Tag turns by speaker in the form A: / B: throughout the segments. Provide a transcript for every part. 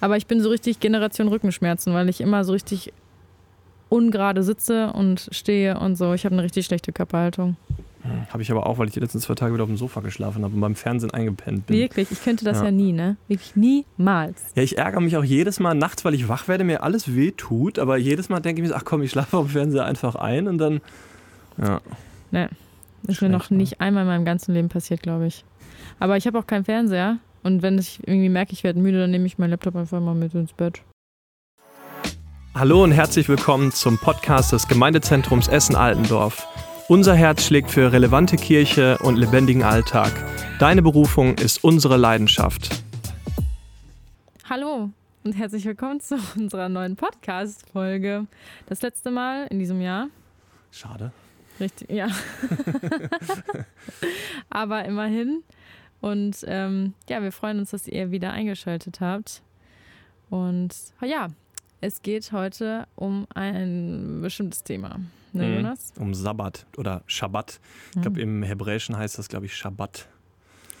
A: Aber ich bin so richtig Generation Rückenschmerzen, weil ich immer so richtig ungerade sitze und stehe und so. Ich habe eine richtig schlechte Körperhaltung.
B: Habe ich aber auch, weil ich die letzten zwei Tage wieder auf dem Sofa geschlafen habe und beim Fernsehen eingepennt bin.
A: Wirklich, ich könnte das ja, ja nie, ne? Wirklich niemals.
B: Ja, ich ärgere mich auch jedes Mal nachts, weil ich wach werde, mir alles weh tut, aber jedes Mal denke ich mir, ach komm, ich schlafe auf dem Fernseher einfach ein und dann, ja.
A: Ne, ist mir noch nicht einmal in meinem ganzen Leben passiert, glaube ich. Aber ich habe auch keinen Fernseher und wenn ich irgendwie merke, ich werde müde, dann nehme ich meinen Laptop einfach mal mit ins Bett.
B: Hallo und herzlich willkommen zum Podcast des Gemeindezentrums Essen-Altendorf. Unser Herz schlägt für relevante Kirche und lebendigen Alltag. Deine Berufung ist unsere Leidenschaft.
A: Hallo und herzlich willkommen zu unserer neuen Podcast-Folge. Das letzte Mal in diesem Jahr.
B: Schade.
A: Richtig, ja. Aber immerhin. Und ähm, ja, wir freuen uns, dass ihr wieder eingeschaltet habt. Und ja, es geht heute um ein bestimmtes Thema. Ne,
B: mhm. Jonas? Um Sabbat oder Schabbat. Ich glaube, mhm. im Hebräischen heißt das, glaube ich, Schabbat.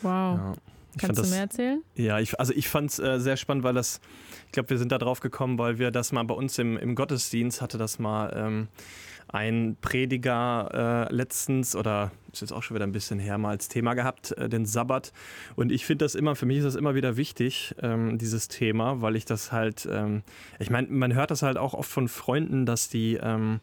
A: Wow. Ja. Kannst du mehr erzählen?
B: Ja, ich, also ich fand es äh, sehr spannend, weil das, ich glaube, wir sind da drauf gekommen, weil wir das mal bei uns im, im Gottesdienst hatte das mal ähm, ein Prediger äh, letztens oder ist jetzt auch schon wieder ein bisschen her mal als Thema gehabt, äh, den Sabbat. Und ich finde das immer, für mich ist das immer wieder wichtig, ähm, dieses Thema, weil ich das halt, ähm, ich meine, man hört das halt auch oft von Freunden, dass die ähm,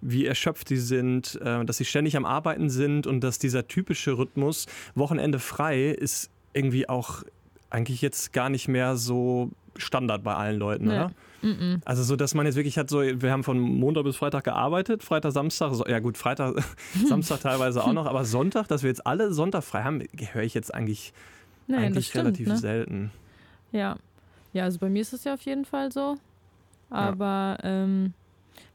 B: wie erschöpft sie sind, äh, dass sie ständig am Arbeiten sind und dass dieser typische Rhythmus Wochenende frei ist irgendwie auch eigentlich jetzt gar nicht mehr so Standard bei allen Leuten, nee. oder? Mm -mm. Also so, dass man jetzt wirklich hat, so, wir haben von Montag bis Freitag gearbeitet, Freitag, Samstag, so, ja gut, Freitag, Samstag teilweise auch noch, aber Sonntag, dass wir jetzt alle Sonntag frei haben, höre ich jetzt eigentlich, nee, eigentlich stimmt, relativ ne? selten.
A: Ja. Ja, also bei mir ist es ja auf jeden Fall so. Aber ja. ähm,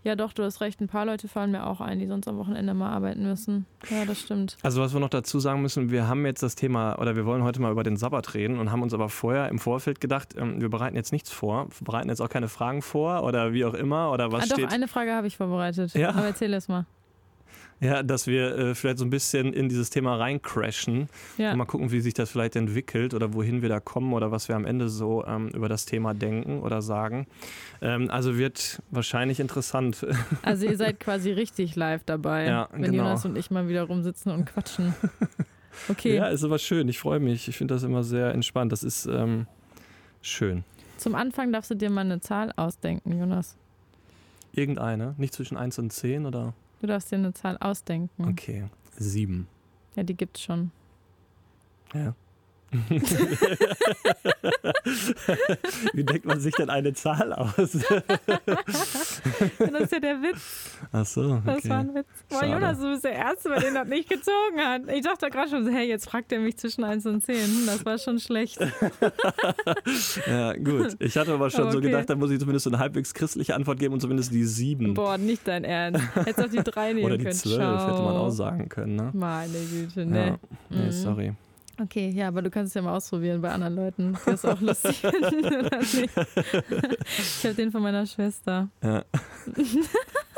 A: ja, doch, du hast recht. Ein paar Leute fallen mir auch ein, die sonst am Wochenende mal arbeiten müssen. Ja, das stimmt.
B: Also, was wir noch dazu sagen müssen, wir haben jetzt das Thema, oder wir wollen heute mal über den Sabbat reden und haben uns aber vorher im Vorfeld gedacht, ähm, wir bereiten jetzt nichts vor, bereiten jetzt auch keine Fragen vor oder wie auch immer. Oder was
A: ah,
B: steht.
A: Doch, eine Frage habe ich vorbereitet. Ja. Aber erzähl es mal.
B: Ja, dass wir äh, vielleicht so ein bisschen in dieses Thema reincrashen ja. und mal gucken, wie sich das vielleicht entwickelt oder wohin wir da kommen oder was wir am Ende so ähm, über das Thema denken oder sagen. Ähm, also wird wahrscheinlich interessant.
A: Also ihr seid quasi richtig live dabei, ja, wenn genau. Jonas und ich mal wieder rumsitzen und quatschen. Okay.
B: Ja, ist aber schön. Ich freue mich. Ich finde das immer sehr entspannt. Das ist ähm, schön.
A: Zum Anfang darfst du dir mal eine Zahl ausdenken, Jonas.
B: Irgendeine? Nicht zwischen 1 und 10 oder?
A: Du darfst dir eine Zahl ausdenken.
B: Okay, sieben.
A: Ja, die gibt's schon.
B: Ja. Wie denkt man sich denn eine Zahl aus? das ist
A: ja der Witz.
B: Ach so. Okay.
A: Das war ein Witz. Boah, Jonas, du bist der Erste, bei dem das nicht gezogen hat. Ich dachte gerade schon so, hey, jetzt fragt er mich zwischen 1 und 10. Das war schon schlecht.
B: ja, gut. Ich hatte aber schon okay. so gedacht, da muss ich zumindest eine halbwegs christliche Antwort geben und zumindest die 7.
A: Boah, nicht dein Ernst. Hättest auch die 3 nehmen
B: Oder die 12 hätte man auch sagen können, ne?
A: Meine Güte, ne? Ja.
B: Nee, mhm. sorry.
A: Okay, ja, aber du kannst es ja mal ausprobieren bei anderen Leuten, die es auch lustig. Ich habe den von meiner Schwester.
B: Ja.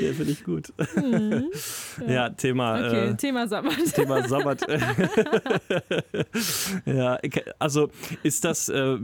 B: Ja, finde ich gut. Mhm. Ja. ja, Thema.
A: Okay, äh, Thema Sabbat.
B: Thema Sabbat. ja, also ist das äh,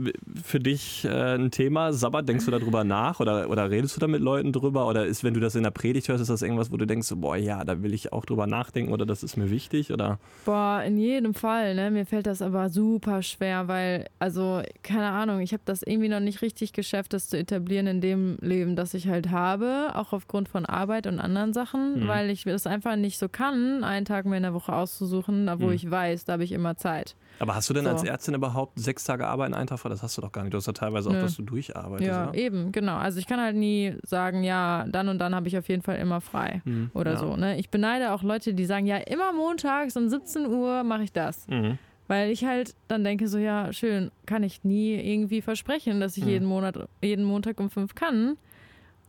B: für dich äh, ein Thema? Sabbat, denkst du darüber nach oder, oder redest du da mit Leuten drüber? Oder ist, wenn du das in der Predigt hörst, ist das irgendwas, wo du denkst, boah, ja, da will ich auch drüber nachdenken oder das ist mir wichtig? Oder?
A: Boah, in jedem Fall. Ne? Mir fällt das aber super schwer, weil, also, keine Ahnung, ich habe das irgendwie noch nicht richtig geschafft, das zu etablieren in dem Leben, das ich halt habe, auch aufgrund von Arbeit und anderen Sachen, mhm. weil ich es einfach nicht so kann, einen Tag mehr in der Woche auszusuchen, wo mhm. ich weiß, da habe ich immer Zeit.
B: Aber hast du denn so. als Ärztin überhaupt sechs Tage Arbeit in einen Tag vor? Das hast du doch gar nicht. Du hast ja teilweise auch, Nö. dass du durcharbeitest.
A: Ja, oder? eben, genau. Also ich kann halt nie sagen, ja, dann und dann habe ich auf jeden Fall immer frei mhm. oder ja. so. Ne? Ich beneide auch Leute, die sagen, ja, immer montags um 17 Uhr mache ich das. Mhm. Weil ich halt dann denke, so ja, schön, kann ich nie irgendwie versprechen, dass ich mhm. jeden Monat, jeden Montag um fünf kann.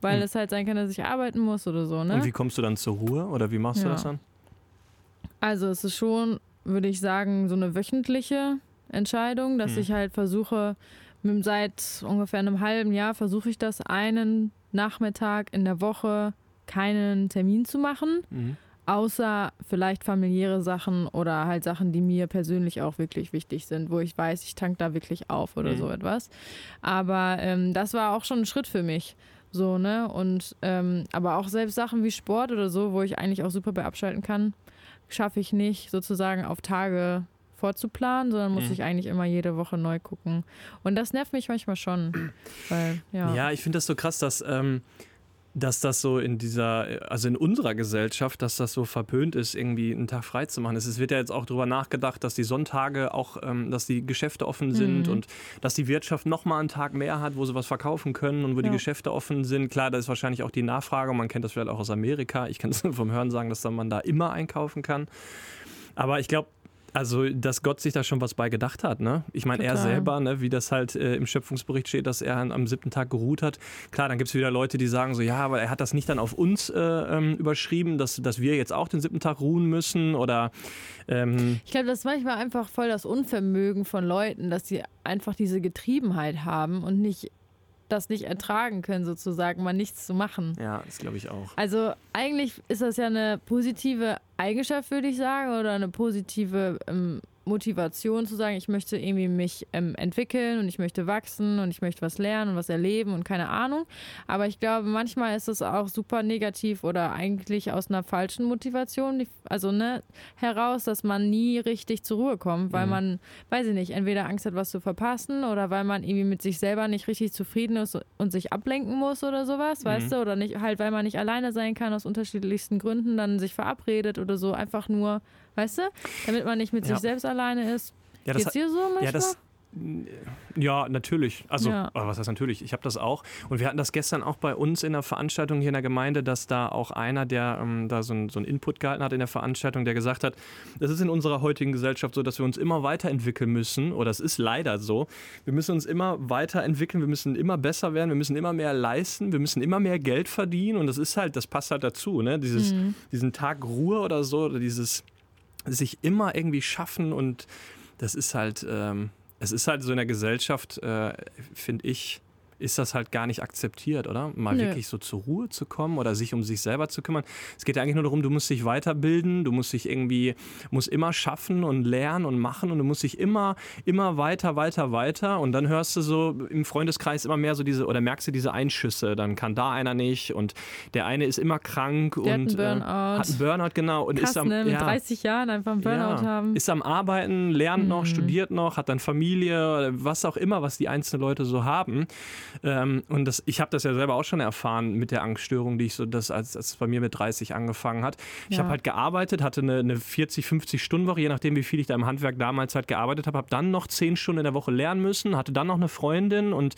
A: Weil mhm. es halt sein kann, dass ich arbeiten muss oder so, ne?
B: Und wie kommst du dann zur Ruhe oder wie machst ja. du das dann?
A: Also es ist schon, würde ich sagen, so eine wöchentliche Entscheidung, dass mhm. ich halt versuche, seit ungefähr einem halben Jahr versuche ich das einen Nachmittag in der Woche keinen Termin zu machen. Mhm. Außer vielleicht familiäre Sachen oder halt Sachen, die mir persönlich auch wirklich wichtig sind, wo ich weiß, ich tank da wirklich auf oder mhm. so etwas. Aber ähm, das war auch schon ein Schritt für mich. So, ne? Und ähm, aber auch selbst Sachen wie Sport oder so, wo ich eigentlich auch super bei abschalten kann, schaffe ich nicht sozusagen auf Tage vorzuplanen, sondern muss mhm. ich eigentlich immer jede Woche neu gucken. Und das nervt mich manchmal schon. Weil, ja.
B: ja, ich finde das so krass, dass ähm, dass das so in dieser, also in unserer Gesellschaft, dass das so verpönt ist, irgendwie einen Tag frei zu machen. Es wird ja jetzt auch darüber nachgedacht, dass die Sonntage auch, ähm, dass die Geschäfte offen sind mhm. und dass die Wirtschaft nochmal einen Tag mehr hat, wo sie was verkaufen können und wo ja. die Geschäfte offen sind. Klar, da ist wahrscheinlich auch die Nachfrage, man kennt das vielleicht auch aus Amerika. Ich kann es vom Hören sagen, dass man da immer einkaufen kann. Aber ich glaube, also, dass Gott sich da schon was bei gedacht hat, ne? Ich meine, er selber, ne, wie das halt äh, im Schöpfungsbericht steht, dass er am siebten Tag geruht hat. Klar, dann gibt es wieder Leute, die sagen so, ja, aber er hat das nicht dann auf uns äh, ähm, überschrieben, dass, dass wir jetzt auch den siebten Tag ruhen müssen oder.
A: Ähm ich glaube, das ist manchmal einfach voll das Unvermögen von Leuten, dass sie einfach diese Getriebenheit haben und nicht das nicht ertragen können, sozusagen, mal nichts zu machen.
B: Ja, das glaube ich auch.
A: Also eigentlich ist das ja eine positive Eigenschaft, würde ich sagen, oder eine positive ähm, Motivation zu sagen, ich möchte irgendwie mich ähm, entwickeln und ich möchte wachsen und ich möchte was lernen und was erleben und keine Ahnung. Aber ich glaube, manchmal ist es auch super negativ oder eigentlich aus einer falschen Motivation, also ne, heraus, dass man nie richtig zur Ruhe kommt, weil mhm. man, weiß ich nicht, entweder Angst hat, was zu verpassen oder weil man irgendwie mit sich selber nicht richtig zufrieden ist und sich ablenken muss oder sowas, mhm. weißt du? Oder nicht, halt, weil man nicht alleine sein kann aus unterschiedlichsten Gründen, dann sich verabredet oder so, einfach nur Weißt du? Damit man nicht mit ja. sich selbst alleine ist. Ja, Geht's dir so manchmal?
B: Ja, das, ja, natürlich. Also, ja. was heißt natürlich? Ich habe das auch. Und wir hatten das gestern auch bei uns in der Veranstaltung hier in der Gemeinde, dass da auch einer, der ähm, da so einen so Input gehalten hat in der Veranstaltung, der gesagt hat, das ist in unserer heutigen Gesellschaft so, dass wir uns immer weiterentwickeln müssen. Oder es ist leider so. Wir müssen uns immer weiterentwickeln, wir müssen immer besser werden, wir müssen immer mehr leisten, wir müssen immer mehr Geld verdienen. Und das ist halt, das passt halt dazu, ne? Dieses, mhm. Diesen Tag Ruhe oder so, oder dieses sich immer irgendwie schaffen und das ist halt, ähm, es ist halt so in der Gesellschaft, äh, finde ich, ist das halt gar nicht akzeptiert, oder? Mal Nö. wirklich so zur Ruhe zu kommen oder sich um sich selber zu kümmern. Es geht ja eigentlich nur darum, du musst dich weiterbilden, du musst dich irgendwie, musst immer schaffen und lernen und machen und du musst dich immer, immer weiter, weiter, weiter und dann hörst du so im Freundeskreis immer mehr so diese, oder merkst du diese Einschüsse, dann kann da einer nicht und der eine ist immer krank
A: der
B: und
A: hat einen Burnout. Äh,
B: hat einen Burnout, genau. Und
A: Krass, ist am, ne? mit ja, 30 Jahren einfach einen Burnout ja, haben.
B: Ist am Arbeiten, lernt mhm. noch, studiert noch, hat dann Familie, was auch immer, was die einzelnen Leute so haben. Ähm, und das, ich habe das ja selber auch schon erfahren mit der Angststörung, die ich so, das, als, als es bei mir mit 30 angefangen hat. Ich ja. habe halt gearbeitet, hatte eine, eine 40, 50 Stunden Woche, je nachdem, wie viel ich da im Handwerk damals halt gearbeitet habe, habe dann noch 10 Stunden in der Woche lernen müssen, hatte dann noch eine Freundin und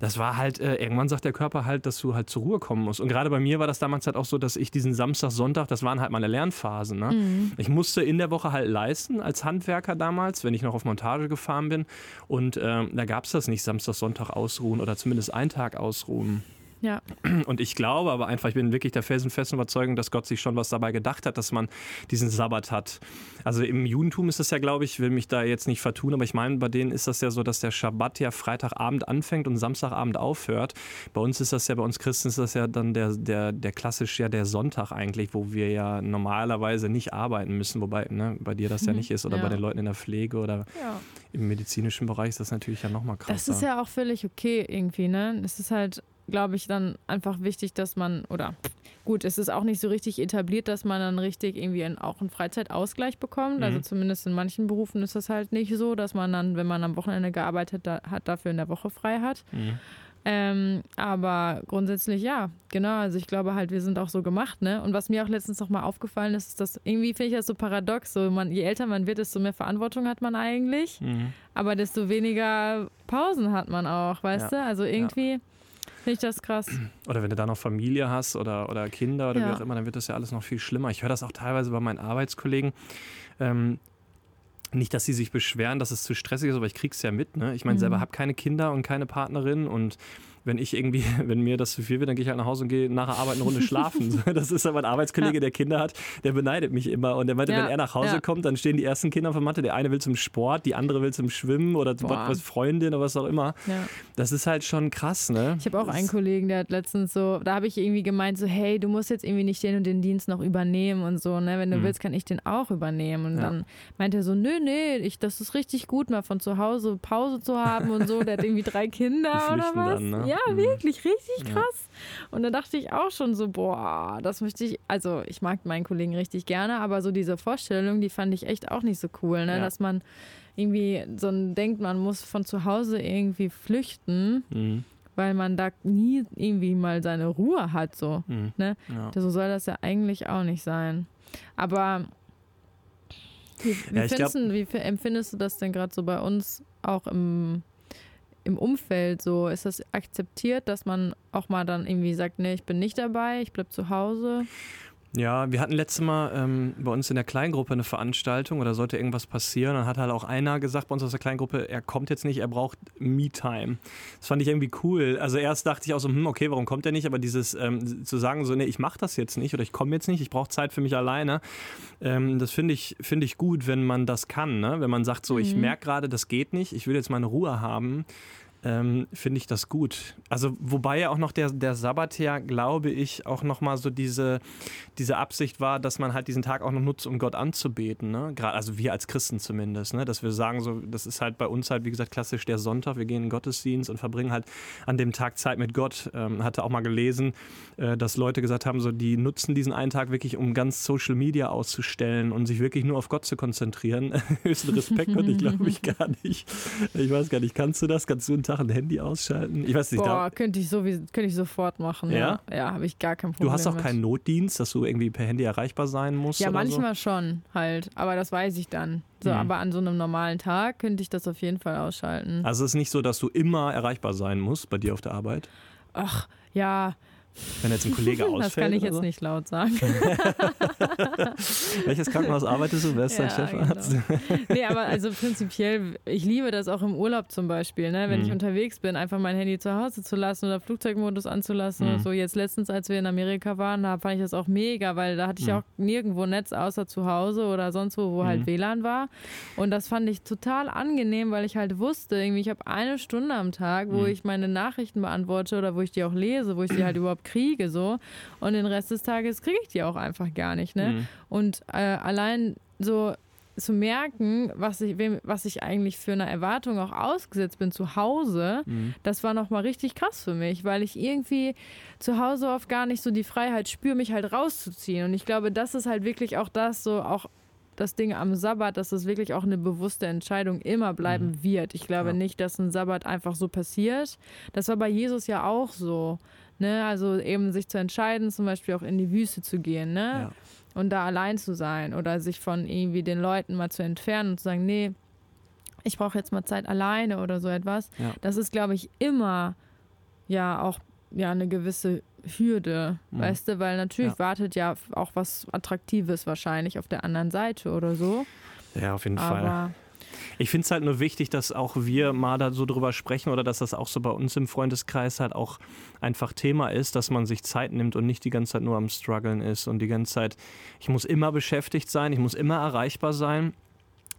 B: das war halt, äh, irgendwann sagt der Körper halt, dass du halt zur Ruhe kommen musst. Und gerade bei mir war das damals halt auch so, dass ich diesen Samstag, Sonntag, das waren halt meine Lernphasen. Ne? Mhm. Ich musste in der Woche halt leisten als Handwerker damals, wenn ich noch auf Montage gefahren bin. Und äh, da gab es das nicht, Samstag, Sonntag ausruhen oder zumindest ein Tag ausruhen.
A: Ja.
B: Und ich glaube aber einfach, ich bin wirklich der felsenfesten Überzeugung, dass Gott sich schon was dabei gedacht hat, dass man diesen Sabbat hat. Also im Judentum ist das ja, glaube ich, will mich da jetzt nicht vertun, aber ich meine, bei denen ist das ja so, dass der Schabbat ja Freitagabend anfängt und Samstagabend aufhört. Bei uns ist das ja, bei uns Christen ist das ja dann der, der, der klassisch ja der Sonntag eigentlich, wo wir ja normalerweise nicht arbeiten müssen, wobei ne, bei dir das ja mhm. nicht ist oder ja. bei den Leuten in der Pflege oder ja. im medizinischen Bereich ist das natürlich ja nochmal krass.
A: Das ist ja auch völlig okay irgendwie, ne? Es ist halt glaube ich, dann einfach wichtig, dass man, oder gut, es ist auch nicht so richtig etabliert, dass man dann richtig irgendwie auch einen Freizeitausgleich bekommt. Also mhm. Also zumindest in manchen Berufen ist das halt nicht so, dass man dann, wenn man am Wochenende gearbeitet hat, dafür in der Woche frei hat. Mhm. Ähm, aber grundsätzlich ja, genau. Also ich glaube halt, wir sind auch so gemacht, ne? Und was mir auch letztens noch mal aufgefallen ist, ist, dass irgendwie finde ich das so paradox. So man, je älter man wird, desto mehr Verantwortung hat man eigentlich, mhm. aber desto weniger Pausen hat man auch, weißt ja. du? Also irgendwie. Ja Finde ich das krass.
B: Oder wenn du da noch Familie hast oder, oder Kinder oder ja. wie auch immer, dann wird das ja alles noch viel schlimmer. Ich höre das auch teilweise bei meinen Arbeitskollegen. Ähm, nicht, dass sie sich beschweren, dass es zu stressig ist, aber ich krieg's ja mit. Ne? Ich meine, mhm. selber habe keine Kinder und keine Partnerin und wenn ich irgendwie, wenn mir das zu viel wird, dann gehe ich halt nach Hause und gehe nach der Arbeit eine Runde schlafen. das ist aber ein Arbeitskollege, der Kinder hat, der beneidet mich immer. Und der meinte, ja. wenn er nach Hause ja. kommt, dann stehen die ersten Kinder auf der Matte. Der eine will zum Sport, die andere will zum Schwimmen oder zum was Freundin oder was auch immer. Ja. Das ist halt schon krass, ne?
A: Ich habe auch das einen Kollegen, der hat letztens so, da habe ich irgendwie gemeint, so, hey, du musst jetzt irgendwie nicht den und den Dienst noch übernehmen und so, ne? Wenn du mhm. willst, kann ich den auch übernehmen. Und dann meinte er so, nö, nee, ich, das ist richtig gut, mal von zu Hause Pause zu haben und so. Der hat irgendwie drei Kinder oder was. Dann, ne? Ja, mhm. wirklich, richtig krass. Ja. Und da dachte ich auch schon so, boah, das möchte ich, also ich mag meinen Kollegen richtig gerne, aber so diese Vorstellung, die fand ich echt auch nicht so cool, ne? Ja. dass man irgendwie so denkt, man muss von zu Hause irgendwie flüchten. Mhm weil man da nie irgendwie mal seine Ruhe hat. So, mhm. ne? Ja. So soll das ja eigentlich auch nicht sein. Aber wie, wie, ja, glaub, wie empfindest du das denn gerade so bei uns auch im im Umfeld so? Ist das akzeptiert, dass man auch mal dann irgendwie sagt, nee, ich bin nicht dabei, ich bleib zu Hause?
B: Ja, wir hatten letztes Mal ähm, bei uns in der Kleingruppe eine Veranstaltung oder sollte irgendwas passieren. Dann hat halt auch einer gesagt bei uns aus der Kleingruppe, er kommt jetzt nicht, er braucht Me-Time. Das fand ich irgendwie cool. Also erst dachte ich auch so, hm, okay, warum kommt er nicht? Aber dieses ähm, zu sagen, so, nee, ich mache das jetzt nicht oder ich komme jetzt nicht, ich brauche Zeit für mich alleine, ähm, das finde ich, find ich gut, wenn man das kann. Ne? Wenn man sagt, so, mhm. ich merke gerade, das geht nicht, ich will jetzt meine Ruhe haben ähm, finde ich das gut. Also wobei ja auch noch der, der Sabbat ja, glaube ich, auch nochmal so diese, diese Absicht war, dass man halt diesen Tag auch noch nutzt, um Gott anzubeten. Ne? Gerade, also wir als Christen zumindest, ne? dass wir sagen, so, das ist halt bei uns halt, wie gesagt, klassisch der Sonntag. Wir gehen in Gottesdienst und verbringen halt an dem Tag Zeit mit Gott. Ähm, hatte auch mal gelesen, äh, dass Leute gesagt haben, so, die nutzen diesen einen Tag wirklich, um ganz Social Media auszustellen und sich wirklich nur auf Gott zu konzentrieren. Höchsten Respekt und ich glaube ich gar nicht. Ich weiß gar nicht, kannst du das? Kannst du einen Tag Tag ein Handy ausschalten? Ich weiß nicht.
A: Boah, könnte ich, so, könnte ich sofort machen. Ja? Ja, ja habe ich gar kein Problem.
B: Du hast auch mit. keinen Notdienst, dass du irgendwie per Handy erreichbar sein musst?
A: Ja, manchmal so? schon halt. Aber das weiß ich dann. So, mhm. Aber an so einem normalen Tag könnte ich das auf jeden Fall ausschalten.
B: Also es ist nicht so, dass du immer erreichbar sein musst bei dir auf der Arbeit?
A: Ach, ja.
B: Wenn jetzt ein Kollege ausfällt.
A: Das kann ich jetzt so? nicht laut sagen.
B: Welches Krankenhaus arbeitest du? Wer ist dein ja, Chefarzt?
A: Genau. Nee, aber also prinzipiell, ich liebe das auch im Urlaub zum Beispiel, ne? wenn mhm. ich unterwegs bin, einfach mein Handy zu Hause zu lassen oder Flugzeugmodus anzulassen. Mhm. So jetzt letztens, als wir in Amerika waren, da fand ich das auch mega, weil da hatte ich mhm. auch nirgendwo Netz außer zu Hause oder sonst wo, wo halt mhm. WLAN war. Und das fand ich total angenehm, weil ich halt wusste, irgendwie, ich habe eine Stunde am Tag, wo mhm. ich meine Nachrichten beantworte oder wo ich die auch lese, wo ich die halt überhaupt kriege so und den Rest des Tages kriege ich die auch einfach gar nicht. Ne? Mhm. Und äh, allein so zu merken, was ich, was ich eigentlich für eine Erwartung auch ausgesetzt bin zu Hause, mhm. das war nochmal richtig krass für mich, weil ich irgendwie zu Hause oft gar nicht so die Freiheit spüre, mich halt rauszuziehen. Und ich glaube, das ist halt wirklich auch das, so auch das Ding am Sabbat, dass es wirklich auch eine bewusste Entscheidung immer bleiben mhm. wird. Ich glaube ja. nicht, dass ein Sabbat einfach so passiert. Das war bei Jesus ja auch so. Ne? Also eben sich zu entscheiden, zum Beispiel auch in die Wüste zu gehen, ne? Ja. Und da allein zu sein oder sich von irgendwie den Leuten mal zu entfernen und zu sagen, nee, ich brauche jetzt mal Zeit alleine oder so etwas. Ja. Das ist, glaube ich, immer ja auch ja eine gewisse Hürde, mhm. weißt du, weil natürlich ja. wartet ja auch was Attraktives wahrscheinlich auf der anderen Seite oder so.
B: Ja, auf jeden Aber Fall. Ich finde es halt nur wichtig, dass auch wir mal da so drüber sprechen oder dass das auch so bei uns im Freundeskreis halt auch einfach Thema ist, dass man sich Zeit nimmt und nicht die ganze Zeit nur am Struggeln ist und die ganze Zeit, ich muss immer beschäftigt sein, ich muss immer erreichbar sein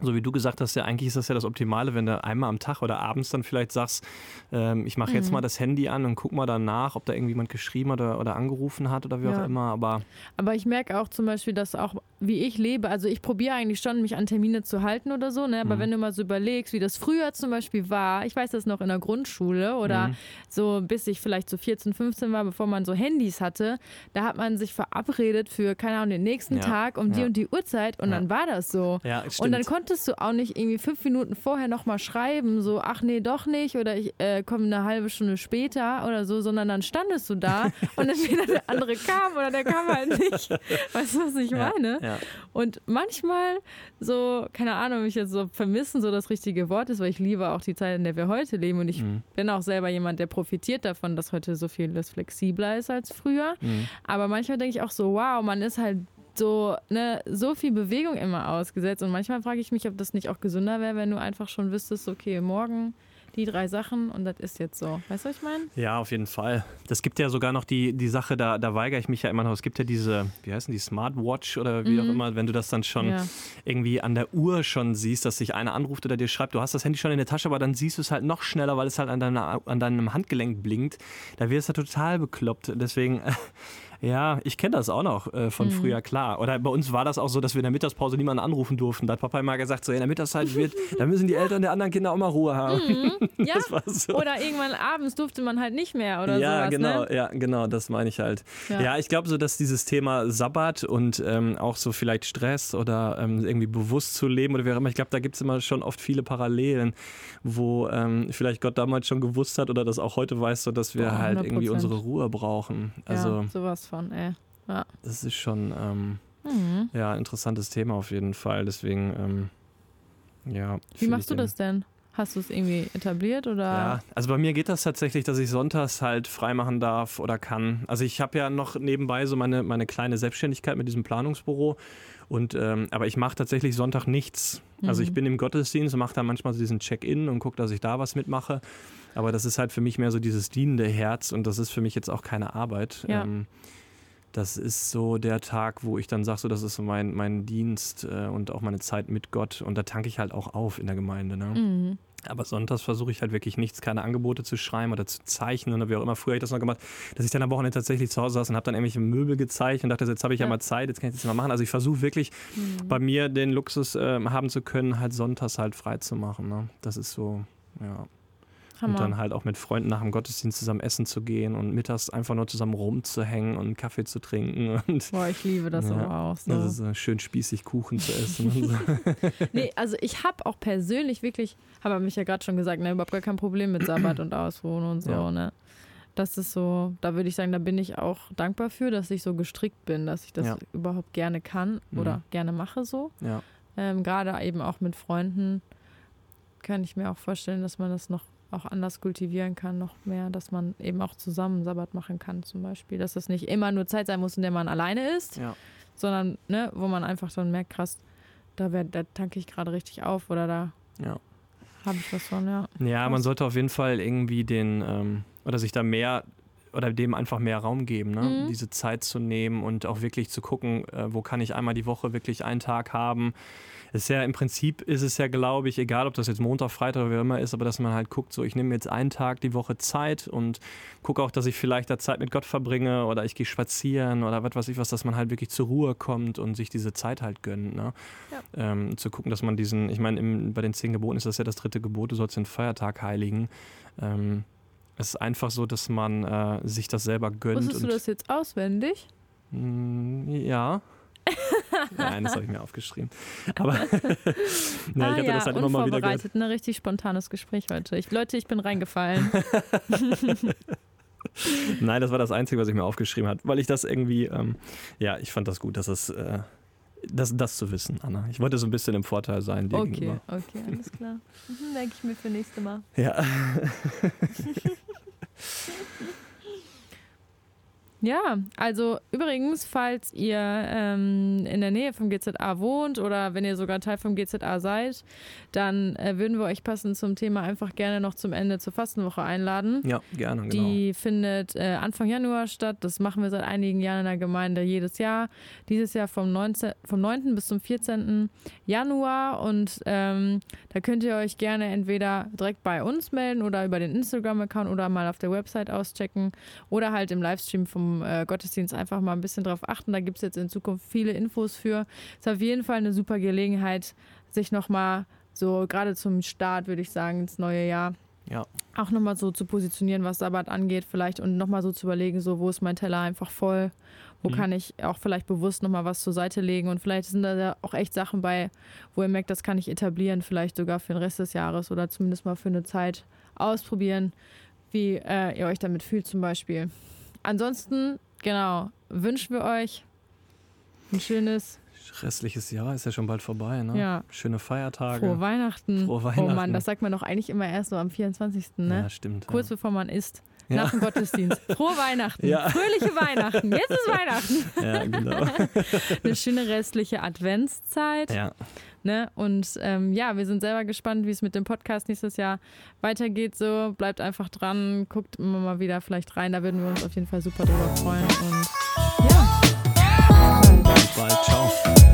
B: so wie du gesagt hast, ja, eigentlich ist das ja das Optimale, wenn du einmal am Tag oder abends dann vielleicht sagst, ähm, ich mache jetzt mhm. mal das Handy an und guck mal danach, ob da irgendjemand geschrieben hat oder, oder angerufen hat oder wie ja. auch immer. Aber,
A: aber ich merke auch zum Beispiel, dass auch wie ich lebe, also ich probiere eigentlich schon, mich an Termine zu halten oder so, ne? aber mhm. wenn du mal so überlegst, wie das früher zum Beispiel war, ich weiß das noch in der Grundschule oder mhm. so bis ich vielleicht so 14, 15 war, bevor man so Handys hatte, da hat man sich verabredet für, keine Ahnung, den nächsten ja. Tag um ja. die und die Uhrzeit und dann war das so. und dann konnte konntest du auch nicht irgendwie fünf Minuten vorher nochmal schreiben, so, ach nee, doch nicht, oder ich äh, komme eine halbe Stunde später oder so, sondern dann standest du da und entweder der andere kam oder der kam halt nicht. Weißt du, was ich ja, meine? Ja. Und manchmal so, keine Ahnung, ob ich jetzt so vermissen so das richtige Wort ist, weil ich liebe auch die Zeit, in der wir heute leben und ich mhm. bin auch selber jemand, der profitiert davon, dass heute so vieles flexibler ist als früher. Mhm. Aber manchmal denke ich auch so, wow, man ist halt so, ne, so viel Bewegung immer ausgesetzt. Und manchmal frage ich mich, ob das nicht auch gesünder wäre, wenn du einfach schon wüsstest, okay, morgen die drei Sachen und das ist jetzt so. Weißt du, was ich meine?
B: Ja, auf jeden Fall. Das gibt ja sogar noch die, die Sache, da, da weigere ich mich ja immer noch. Es gibt ja diese, wie heißen die, Smartwatch oder wie mhm. auch immer, wenn du das dann schon ja. irgendwie an der Uhr schon siehst, dass sich einer anruft oder dir schreibt, du hast das Handy schon in der Tasche, aber dann siehst du es halt noch schneller, weil es halt an, deiner, an deinem Handgelenk blinkt. Da wirst du total bekloppt. Deswegen Ja, ich kenne das auch noch äh, von mhm. früher, klar. Oder bei uns war das auch so, dass wir in der Mittagspause niemanden anrufen durften. Da hat Papa immer gesagt, so in der Mittagszeit wird, da müssen die Eltern der anderen Kinder auch mal Ruhe haben.
A: Mhm. Ja. So. Oder irgendwann abends durfte man halt nicht mehr oder
B: ja,
A: sowas.
B: Genau,
A: ne?
B: Ja, genau, das meine ich halt. Ja, ja ich glaube so, dass dieses Thema Sabbat und ähm, auch so vielleicht Stress oder ähm, irgendwie bewusst zu leben oder wie auch immer, ich glaube, da gibt es immer schon oft viele Parallelen, wo ähm, vielleicht Gott damals schon gewusst hat oder das auch heute weiß, so dass wir Boah, halt irgendwie unsere Ruhe brauchen. Also,
A: ja, sowas von, ey. Ja.
B: Das ist schon ähm, mhm. ja, ein interessantes Thema auf jeden Fall. Deswegen, ähm, ja.
A: Wie machst du das denn? Hast du es irgendwie etabliert oder?
B: Ja, also bei mir geht das tatsächlich, dass ich sonntags halt freimachen darf oder kann. Also ich habe ja noch nebenbei so meine, meine kleine Selbstständigkeit mit diesem Planungsbüro. Und, ähm, aber ich mache tatsächlich Sonntag nichts. Mhm. Also ich mhm. bin im Gottesdienst und mache da manchmal so diesen Check-in und gucke, dass ich da was mitmache. Aber das ist halt für mich mehr so dieses dienende Herz und das ist für mich jetzt auch keine Arbeit. Ja. Ähm, das ist so der Tag, wo ich dann sage, so, das ist so mein, mein Dienst äh, und auch meine Zeit mit Gott. Und da tanke ich halt auch auf in der Gemeinde. Ne? Mhm. Aber sonntags versuche ich halt wirklich nichts, keine Angebote zu schreiben oder zu zeichnen oder wie auch immer. Früher habe ich das noch gemacht, dass ich dann am Wochenende tatsächlich zu Hause saß und habe dann irgendwelche Möbel gezeichnet und dachte, jetzt habe ich ja. ja. mal Zeit, jetzt kann ich das mal machen. Also ich versuche wirklich mhm. bei mir den Luxus äh, haben zu können, halt sonntags halt frei zu machen. Ne? Das ist so, ja. Hammer. Und dann halt auch mit Freunden nach dem Gottesdienst zusammen essen zu gehen und mittags einfach nur zusammen rumzuhängen und einen Kaffee zu trinken. Und,
A: Boah, ich liebe das ja, aber auch so.
B: Das ist so schön spießig, Kuchen zu essen.
A: so. nee, also ich habe auch persönlich wirklich, habe mich ja gerade schon gesagt, ne, überhaupt gar kein Problem mit Sabbat und Ausruhen und so, ja. ne. Das ist so, da würde ich sagen, da bin ich auch dankbar für, dass ich so gestrickt bin, dass ich das ja. überhaupt gerne kann oder mhm. gerne mache so. Ja. Ähm, Gerade eben auch mit Freunden kann ich mir auch vorstellen, dass man das noch auch anders kultivieren kann, noch mehr, dass man eben auch zusammen Sabbat machen kann, zum Beispiel. Dass das nicht immer nur Zeit sein muss, in der man alleine ist, ja. sondern ne, wo man einfach dann merkt, krass, da, wär, da tanke ich gerade richtig auf oder da ja. habe ich was von, ja.
B: Ja, man sollte auf jeden Fall irgendwie den, ähm, oder sich da mehr oder dem einfach mehr Raum geben, ne? Mhm. diese Zeit zu nehmen und auch wirklich zu gucken, äh, wo kann ich einmal die Woche wirklich einen Tag haben, ist ja im Prinzip ist es ja, glaube ich, egal ob das jetzt Montag, Freitag oder wie immer ist, aber dass man halt guckt, so ich nehme jetzt einen Tag die Woche Zeit und gucke auch, dass ich vielleicht da Zeit mit Gott verbringe oder ich gehe spazieren oder was weiß ich was, dass man halt wirklich zur Ruhe kommt und sich diese Zeit halt gönnt. Ne? Ja. Ähm, zu gucken, dass man diesen, ich meine, bei den zehn Geboten ist das ja das dritte Gebot, du sollst den Feiertag heiligen. Ähm, es ist einfach so, dass man äh, sich das selber gönnt.
A: Wusstest du das jetzt auswendig?
B: Mh, mm, ja. Nein, das habe ich mir aufgeschrieben. Aber na, ich
A: ah, hatte ja, das halt immer mal wieder gehört. Ein ne, richtig spontanes Gespräch heute. Ich, Leute, ich bin reingefallen.
B: Nein, das war das Einzige, was ich mir aufgeschrieben habe, weil ich das irgendwie, ähm, ja, ich fand das gut, dass es, äh, das, das zu wissen, Anna. Ich wollte so ein bisschen im Vorteil sein.
A: Okay, gegenüber. okay, alles klar. Mhm, Denke ich mir für nächste Mal.
B: Ja. Yeah.
A: Ja, also übrigens, falls ihr ähm, in der Nähe vom GZA wohnt oder wenn ihr sogar Teil vom GZA seid, dann äh, würden wir euch passend zum Thema einfach gerne noch zum Ende zur Fastenwoche einladen.
B: Ja, gerne, genau.
A: Die findet äh, Anfang Januar statt. Das machen wir seit einigen Jahren in der Gemeinde jedes Jahr. Dieses Jahr vom, 19, vom 9. bis zum 14. Januar und ähm, da könnt ihr euch gerne entweder direkt bei uns melden oder über den Instagram-Account oder mal auf der Website auschecken oder halt im Livestream vom äh, Gottesdienst einfach mal ein bisschen drauf achten. Da gibt es jetzt in Zukunft viele Infos für. Es ist auf jeden Fall eine super Gelegenheit, sich nochmal so gerade zum Start, würde ich sagen, ins neue Jahr ja. auch nochmal so zu positionieren, was Sabbat angeht, vielleicht und nochmal so zu überlegen, so wo ist mein Teller einfach voll, wo mhm. kann ich auch vielleicht bewusst nochmal was zur Seite legen und vielleicht sind da ja auch echt Sachen bei, wo ihr merkt, das kann ich etablieren, vielleicht sogar für den Rest des Jahres oder zumindest mal für eine Zeit ausprobieren, wie äh, ihr euch damit fühlt zum Beispiel ansonsten, genau, wünschen wir euch ein schönes
B: restliches Jahr ist ja schon bald vorbei, ne?
A: Ja.
B: Schöne Feiertage.
A: Frohe Weihnachten.
B: Frohe Weihnachten.
A: Oh Mann, das sagt man doch eigentlich immer erst so am 24. Ne?
B: Ja, stimmt.
A: Kurz
B: ja.
A: bevor man isst ja. nach dem Gottesdienst. Frohe Weihnachten, ja. fröhliche Weihnachten. Jetzt ist Weihnachten. Ja, genau. Eine schöne restliche Adventszeit. Ja. Ne? Und ähm, ja, wir sind selber gespannt, wie es mit dem Podcast nächstes Jahr weitergeht. So, bleibt einfach dran, guckt immer mal wieder vielleicht rein. Da würden wir uns auf jeden Fall super drüber freuen. Und ja. Bis bald. Ciao.